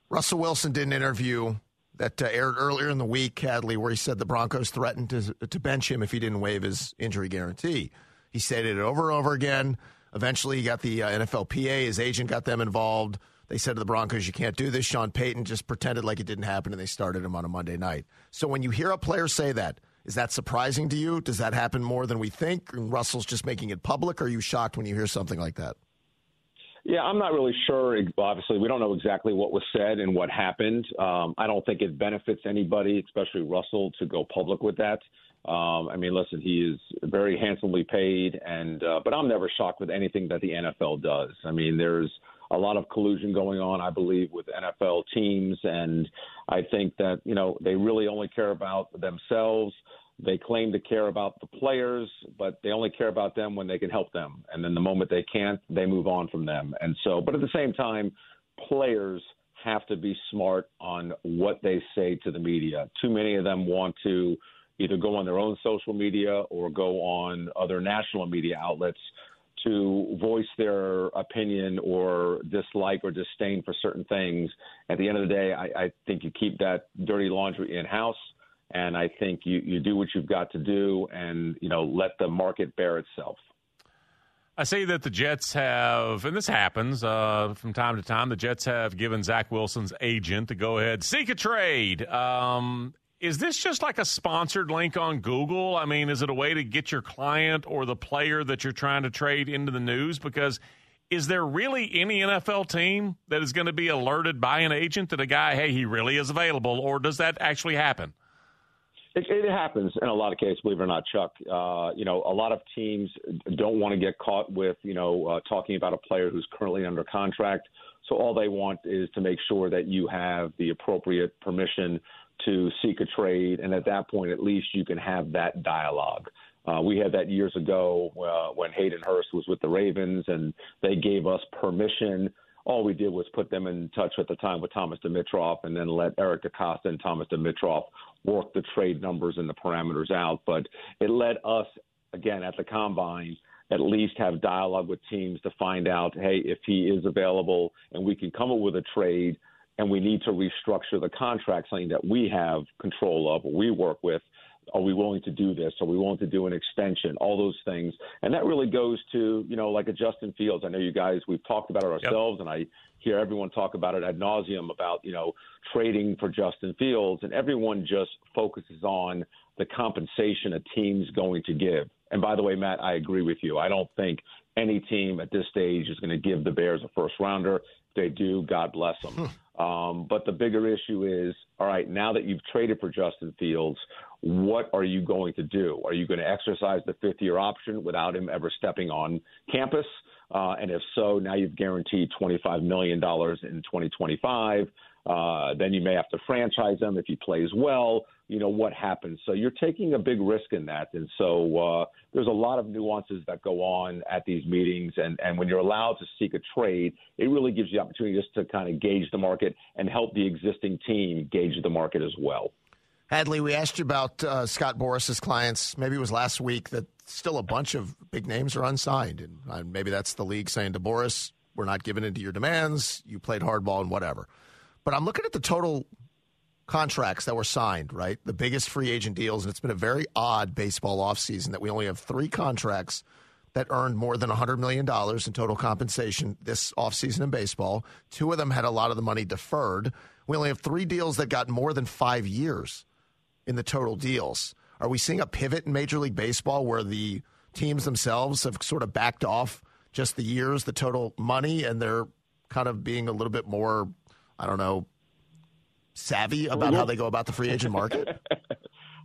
Russell Wilson did an interview that uh, aired earlier in the week, Hadley, where he said the Broncos threatened to, to bench him if he didn't waive his injury guarantee. He stated it over and over again. Eventually, he got the uh, NFLPA. His agent got them involved. They said to the Broncos, "You can't do this." Sean Payton just pretended like it didn't happen, and they started him on a Monday night. So when you hear a player say that, is that surprising to you? Does that happen more than we think? And Russell's just making it public. Are you shocked when you hear something like that? Yeah, I'm not really sure. Obviously, we don't know exactly what was said and what happened. Um, I don't think it benefits anybody, especially Russell, to go public with that. Um, I mean, listen, he is very handsomely paid, and uh, but I'm never shocked with anything that the NFL does. I mean, there's a lot of collusion going on, I believe, with NFL teams, and I think that you know they really only care about themselves. They claim to care about the players, but they only care about them when they can help them. And then the moment they can't, they move on from them. And so, but at the same time, players have to be smart on what they say to the media. Too many of them want to either go on their own social media or go on other national media outlets to voice their opinion or dislike or disdain for certain things. At the end of the day, I, I think you keep that dirty laundry in house and I think you, you do what you've got to do and, you know, let the market bear itself. I say that the Jets have, and this happens uh, from time to time, the Jets have given Zach Wilson's agent to go ahead, seek a trade. Um, is this just like a sponsored link on Google? I mean, is it a way to get your client or the player that you're trying to trade into the news? Because is there really any NFL team that is going to be alerted by an agent that a guy, hey, he really is available, or does that actually happen? It, it happens in a lot of cases, believe it or not, Chuck. Uh, you know, a lot of teams don't want to get caught with, you know, uh, talking about a player who's currently under contract. So all they want is to make sure that you have the appropriate permission to seek a trade, and at that point, at least you can have that dialogue. Uh, we had that years ago uh, when Hayden Hurst was with the Ravens, and they gave us permission all we did was put them in touch at the time with Thomas Dimitroff, and then let Eric DeCosta and Thomas Dimitroff work the trade numbers and the parameters out. But it let us, again, at the combine, at least have dialogue with teams to find out, hey, if he is available and we can come up with a trade and we need to restructure the contract, something that we have control of or we work with, are we willing to do this? Are we willing to do an extension? All those things. And that really goes to, you know, like a Justin Fields. I know you guys, we've talked about it ourselves, yep. and I hear everyone talk about it ad nauseum about, you know, trading for Justin Fields. And everyone just focuses on the compensation a team's going to give. And by the way, Matt, I agree with you. I don't think any team at this stage is going to give the Bears a first rounder. If they do, God bless them. Um, but the bigger issue is, all right, now that you've traded for Justin Fields, what are you going to do? Are you going to exercise the fifth year option without him ever stepping on campus? Uh, and if so, now you've guaranteed $25 million in 2025. Uh, then you may have to franchise him if he plays well. You know what happens. So you're taking a big risk in that, and so uh, there's a lot of nuances that go on at these meetings. And and when you're allowed to seek a trade, it really gives you opportunity just to kind of gauge the market and help the existing team gauge the market as well. Hadley, we asked you about uh, Scott Boras's clients. Maybe it was last week that still a bunch of big names are unsigned, and uh, maybe that's the league saying to Boras, "We're not giving in to your demands. You played hardball and whatever." But I'm looking at the total contracts that were signed, right? The biggest free agent deals, and it's been a very odd baseball offseason that we only have three contracts that earned more than $100 million in total compensation this offseason in baseball. Two of them had a lot of the money deferred. We only have three deals that got more than five years in the total deals. Are we seeing a pivot in Major League Baseball where the teams themselves have sort of backed off just the years, the total money, and they're kind of being a little bit more, I don't know, savvy about how they go about the free agent market?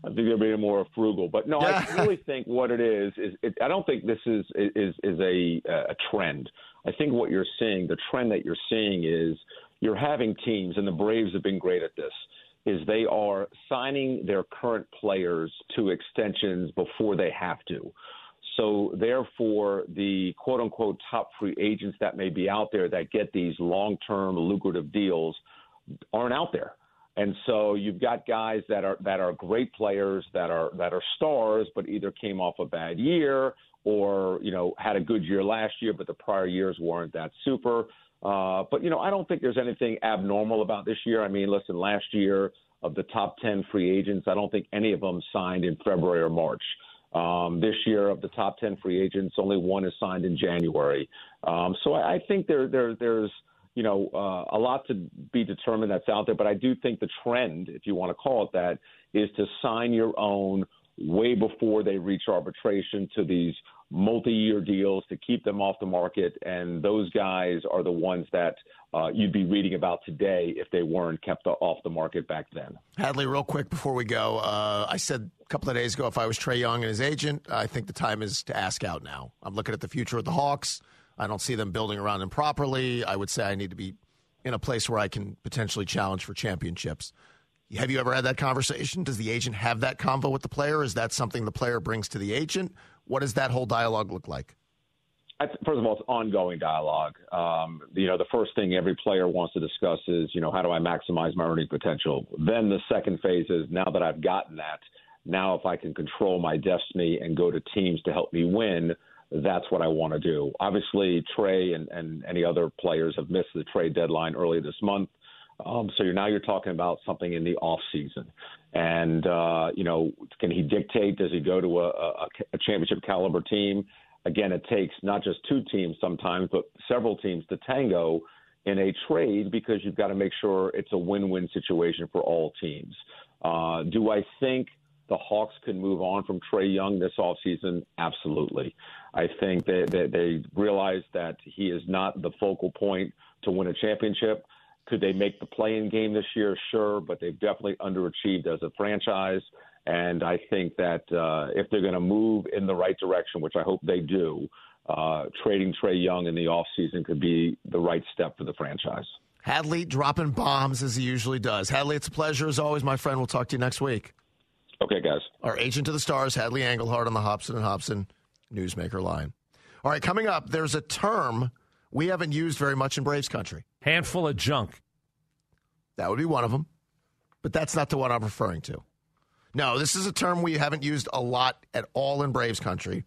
I think they're being more frugal, but no, I really think what it is is it, I don't think this is is is a a trend. I think what you're seeing, the trend that you're seeing is you're having teams, and the Braves have been great at this. Is they are signing their current players to extensions before they have to. So therefore, the quote unquote top free agents that may be out there that get these long term lucrative deals aren't out there. And so you've got guys that are that are great players that are that are stars, but either came off a bad year or you know had a good year last year, but the prior years weren't that super. Uh, but you know I don't think there's anything abnormal about this year. I mean, listen, last year of the top ten free agents, I don't think any of them signed in February or March. Um, this year, of the top ten free agents, only one is signed in January. Um, so I, I think there there there's you know, uh, a lot to be determined that's out there. But I do think the trend, if you want to call it that, is to sign your own way before they reach arbitration to these multi-year deals to keep them off the market. And those guys are the ones that uh, you'd be reading about today if they weren't kept off the market back then. Hadley, real quick before we go, uh, I said a couple of days ago if I was Trae Young and his agent, I think the time is to ask out now. I'm looking at the future of the Hawks. I don't see them building around him properly. I would say I need to be in a place where I can potentially challenge for championships. Have you ever had that conversation? Does the agent have that convo with the player? Is that something the player brings to the agent? What does that whole dialogue look like? First of all, it's ongoing dialogue. Um, you know, the first thing every player wants to discuss is, you know, how do I maximize my earning potential? Then the second phase is now that I've gotten that, now if I can control my destiny and go to teams to help me win, that's what I want to do. Obviously, Trae and, and any other players have missed the trade deadline early this month. Um, so you're now you're talking about something in the off season, and uh, you know, can he dictate? Does he go to a, a, a championship caliber team? Again, it takes not just two teams sometimes, but several teams to tango in a trade because you've got to make sure it's a win-win situation for all teams. Uh, do I think the Hawks can move on from Trae Young this offseason? Absolutely. I think that they, they realize that he is not the focal point to win a championship. Could they make the play-in game this year? Sure, but they've definitely underachieved as a franchise. And I think that uh, if they're going to move in the right direction, which I hope they do, uh, trading Trae Young in the offseason could be the right step for the franchise. Hadley dropping bombs as he usually does. Hadley, it's a pleasure as always, my friend. We'll talk to you next week. Okay, guys. Our agent to the stars, Hadley Engelhard on the Hobson and Hobson Newsmaker line. All right, coming up, there's a term we haven't used very much in Braves country. Handful of junk. That would be one of them, but that's not the one I'm referring to. No, this is a term we haven't used a lot at all in Braves country,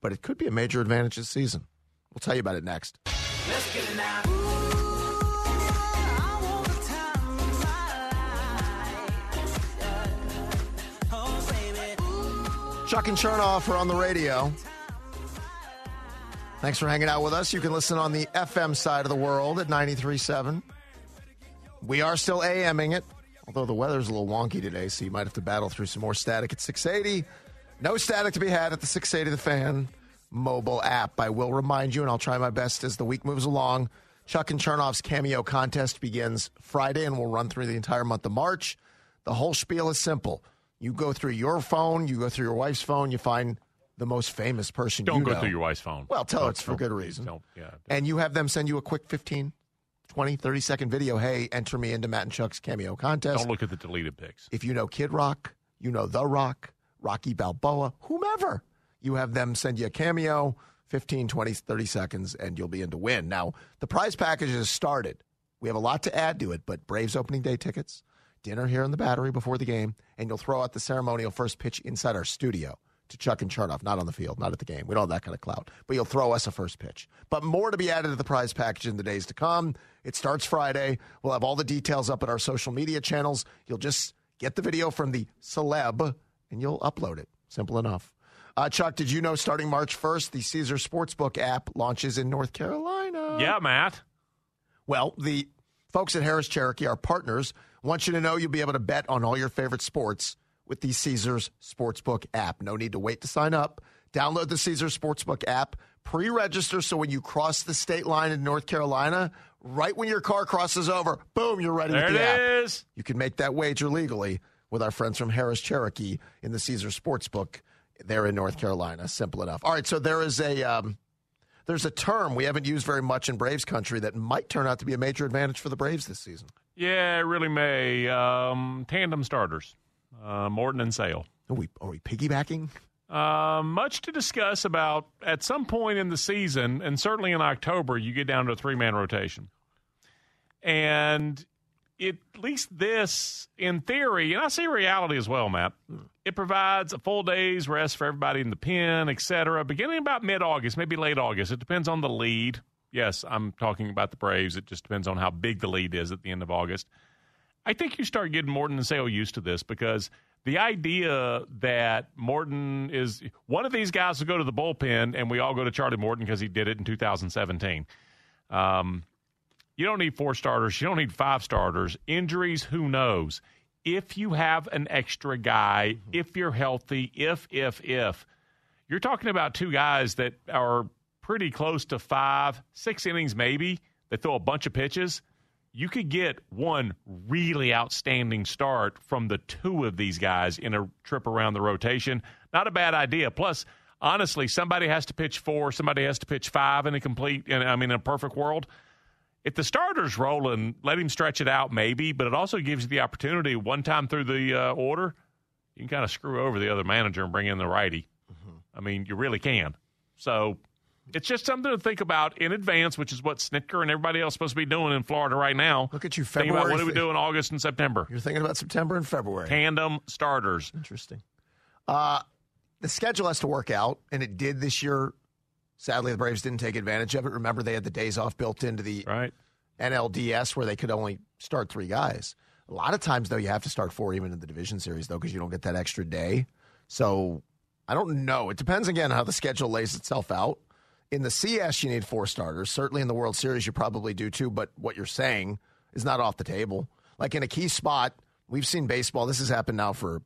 but it could be a major advantage this season. We'll tell you about it next. Chuck and Chernoff are on the radio. Thanks for hanging out with us. You can listen on the FM side of the world at 93.7. We are still AMing it, although the weather's a little wonky today, so you might have to battle through some more static at 680. No static to be had at the 680 The Fan mobile app. I will remind you, and I'll try my best as the week moves along. Chuck and Chernoff's Cameo contest begins Friday and will run through the entire month of March. The whole spiel is simple You go through your phone, you go through your wife's phone, you find the most famous person Don't go know. through your wife's phone. Well, tell her it's for good reason. don't- yeah. And you have them send you a quick 15, 20, 30 second video. Hey, enter me into Matt and Chuck's cameo contest. Don't look at the deleted pics. If you know Kid Rock, you know The Rock, Rocky Balboa, whomever, you have them send you a cameo, 15, 20, 30 seconds, and you'll be in to win. Now, the prize package has started. We have a lot to add to it, but Braves opening day tickets, dinner here in the battery before the game, and you'll throw out the ceremonial first pitch inside our studio to Chuck and Chernoff, not on the field, not at the game. We don't have that kind of clout, but you'll throw us a first pitch. But more to be added to the prize package in the days to come. It starts Friday. We'll have all the details up at our social media channels. You'll just get the video from the celeb and you'll upload it. Simple enough. Uh, Chuck, did you know starting March 1st, the Caesars Sportsbook app launches in North Carolina? Yeah, Matt. Well, the folks at Harrah's Cherokee, our partners, want you to know you'll be able to bet on all your favorite sports with the Caesars Sportsbook app. No need to wait to sign up. Download the Caesars Sportsbook app, pre register so when you cross the state line in North Carolina, right when your car crosses over, boom, you're ready There with the it app. is. You can make that wager legally with our friends from Harrah's Cherokee in the Caesars Sportsbook there in North Carolina. Simple enough. All right, so there is a. Um, there's a term we haven't used very much in Braves country that might turn out to be a major advantage for the Braves this season. Yeah, it really may. Um, tandem starters, uh, Morton and Sale. Are we are we piggybacking? Uh, much to discuss about at some point in the season, and certainly in October, you get down to a three man rotation. And it, at least this, in theory, and I see reality as well, Matt, it provides a full day's rest for everybody in the pen, et cetera, beginning about mid August, maybe late August. It depends on the lead. Yes, I'm talking about the Braves. It just depends on how big the lead is at the end of August. I think you start getting Morton and Sale used to this because the idea that Morton is one of these guys will go to the bullpen and we all go to Charlie Morton because he did it in 2017. Um, you don't need four starters. You don't need five starters. Injuries, who knows? If you have an extra guy, if you're healthy, if, if, if, you're talking about two guys that are pretty close to five, six innings maybe, They throw a bunch of pitches you could get one really outstanding start from the two of these guys in a trip around the rotation. Not a bad idea. Plus, honestly, somebody has to pitch four, somebody has to pitch five in a complete, in, I mean, in a perfect world. If the starter's rolling, let him stretch it out maybe, but it also gives you the opportunity one time through the uh, order, you can kind of screw over the other manager and bring in the righty. I mean, you really can. So it's just something to think about in advance, which is what Snitker and everybody else is supposed to be doing in Florida right now. Look at you, Think February. about what do we do in August and September? You're thinking about September and February. Tandem starters. Interesting. Uh, the schedule has to work out, and it did this year. Sadly, the Braves didn't take advantage of it. Remember, they had the days off built into the right. NLDS where they could only start three guys. A lot of times, though, you have to start four even in the division series, though, because you don't get that extra day. So I don't know. It depends again how the schedule lays itself out. In the CS, you need four starters. Certainly in the World Series, you probably do too. But what you're saying is not off the table. Like in a key spot, we've seen baseball. This has happened now for,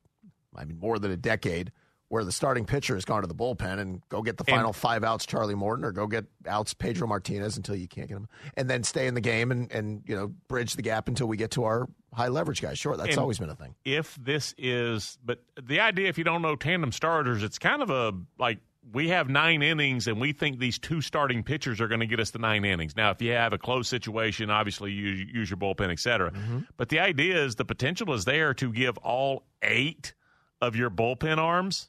I mean, more than a decade, where the starting pitcher has gone to the bullpen and go get the And- final five outs, Charlie Morton, or go get outs Pedro Martinez until you can't get him, and then stay in the game and and you know bridge the gap until we get to our high leverage guys. Sure, that's always been a thing. If this is, but the idea, if you don't know tandem starters, it's kind of a like we have nine innings and we think these two starting pitchers are going to get us the nine innings. Now, if you have a close situation, obviously you use your bullpen, et cetera. Mm-hmm. But the idea is the potential is there to give all eight of your bullpen arms.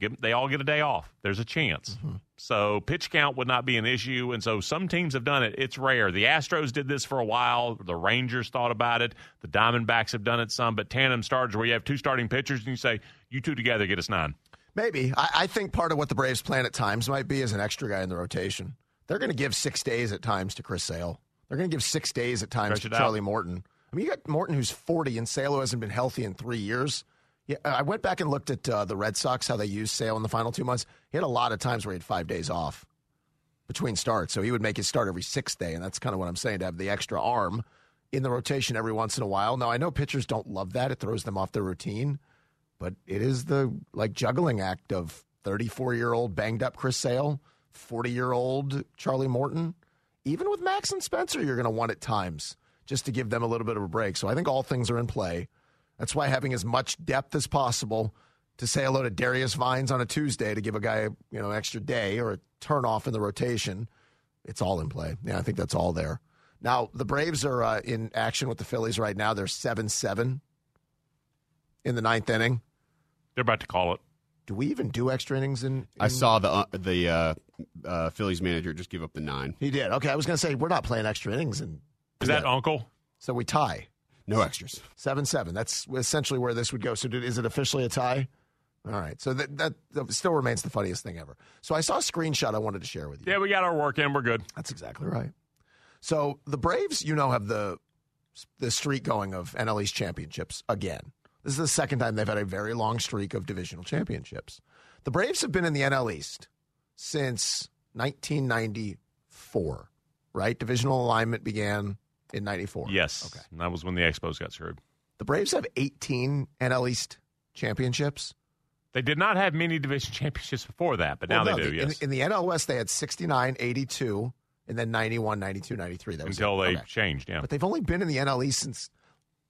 Give, they all get a day off. There's a chance. Mm-hmm. So pitch count would not be an issue. And so some teams have done it. It's rare. The Astros did this for a while. The Rangers thought about it. The Diamondbacks have done it some. But tandem starters where you have two starting pitchers and you say, you two together get us nine. Maybe. I, I think part of what the Braves plan at times might be is an extra guy in the rotation. They're going to give six days at times to Chris Sale. They're going to give six days at times Stretch to it out. Charlie Morton. I mean, you got Morton who's 40 and Sale who hasn't been healthy in three years. Yeah, I went back and looked at uh, the Red Sox, how they used Sale in the final two months. He had a lot of times where he had five days off between starts. So he would make his start every sixth day. And that's kind of what I'm saying to have the extra arm in the rotation every once in a while. Now, I know pitchers don't love that, it throws them off their routine but it is the like juggling act of 34 year old banged up Chris Sale, 40 year old Charlie Morton. Even with Max and Spencer, you're going to want at times just to give them a little bit of a break. So I think all things are in play. That's why having as much depth as possible to say hello to Darius Vines on a Tuesday to give a guy you know an extra day or a turn off in the rotation. It's all in play. Yeah, I think that's all there. Now the Braves are uh, in action with the Phillies right now. They're seven seven in the ninth inning. They're about to call it. Do we even do extra innings in? I saw the uh, the uh, uh, Phillies manager just give up the nine. He did. Okay, I was going to say we're not playing extra innings, and Is that Uncle? so we tie No extras. seven seven. That's essentially where this would go. So did, is it officially a tie? All right. So that, that that still remains the funniest thing ever. So I saw a screenshot I wanted to share with you. Yeah, we got our work in. We're good. That's exactly right. So the Braves, you know, have the the streak going of NL East championships again. This is the second time they've had a very long streak of divisional championships. The Braves have been in the NL East since 1994, right? Divisional alignment began in 94. Yes. Okay. And that was when the Expos got screwed. The Braves have 18 NL East championships. They did not have many division championships before that, but now Well, they do, in- yes. In, the NL West, they had 69, 82, and then 91, 92, 93. That was Until it. they Okay. changed, yeah. But they've only been in the NL East since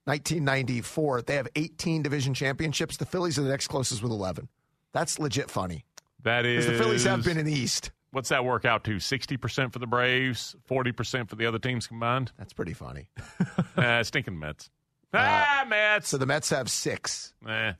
1994. They have 18 division championships. The Phillies are the next closest with 11. That's legit funny. That is. The Phillies have been in the East. What's that work out to? 60% for the Braves, 40% for the other teams combined? That's pretty funny. uh, stinking Mets. ah, Mets. So the Mets have six. Eh.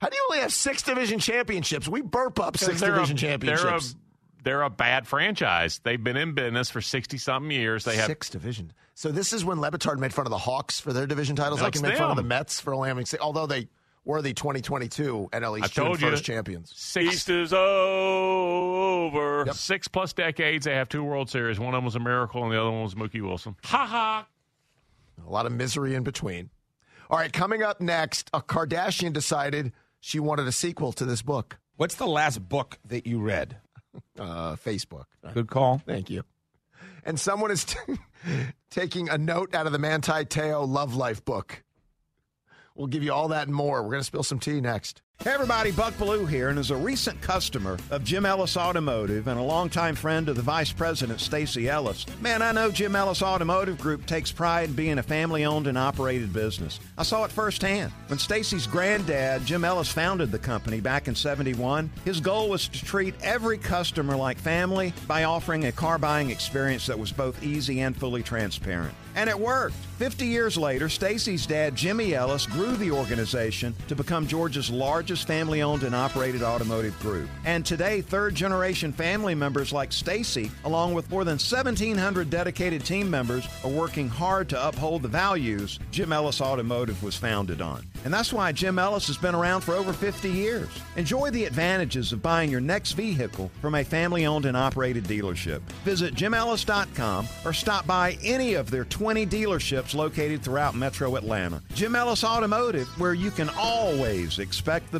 How do you only have six division championships? We burp up six They're a- division championships. They're a, they're a bad franchise. They've been in business for 60 something years. They have six division. So this is when Le Batard made fun of the Hawks for their division titles. No, I can it's make fun of the. Mets for only having six, although they were the 2022 NL I East June first champions. East is over. Six plus decades. They have two World Series. One of them was a miracle, and the other one was Mookie Wilson. Ha ha. A lot of misery in between. All right, coming up next, a Kardashian decided she wanted a sequel to this book. What's the last book that you read? Uh, Facebook. Good call. Thank you. And someone is t- taking a note out of the Manti Te'o Love Life book. We'll give you all that and more. We're going to spill some tea next. Hey everybody, Buck Belue here, and as a recent customer of Jim Ellis Automotive and a longtime friend of the Vice President Stacy Ellis, man, I know Jim Ellis Automotive Group takes pride in being a family-owned and operated business. I saw it firsthand. When Stacy's granddad, Jim Ellis, founded the company back in 71, his goal was to treat every customer like family by offering a car buying experience that was both easy and fully transparent. And it worked. 50 years later, Stacy's dad, Jimmy Ellis, grew the organization to become Georgia's largest family owned and operated automotive group. And today, third generation family members like Stacy, along with more than 1,700 dedicated team members, are working hard to uphold the values Jim Ellis Automotive was founded on. And that's why Jim Ellis has been around for over 50 years. Enjoy the advantages of buying your next vehicle from a family owned and operated dealership. Visit jimellis.com or stop by any of their 20 dealerships located throughout metro Atlanta. Jim Ellis Automotive, where you can always expect the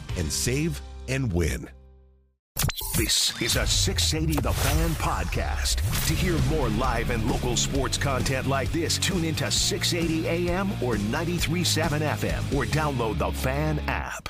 and save and win. This is a 680 The Fan podcast. To hear more live and local sports content like this, tune into 680 AM or 937 FM or download the Fan app.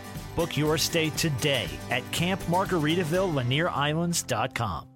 Book your stay today at campmargaritavillelanierislands.com.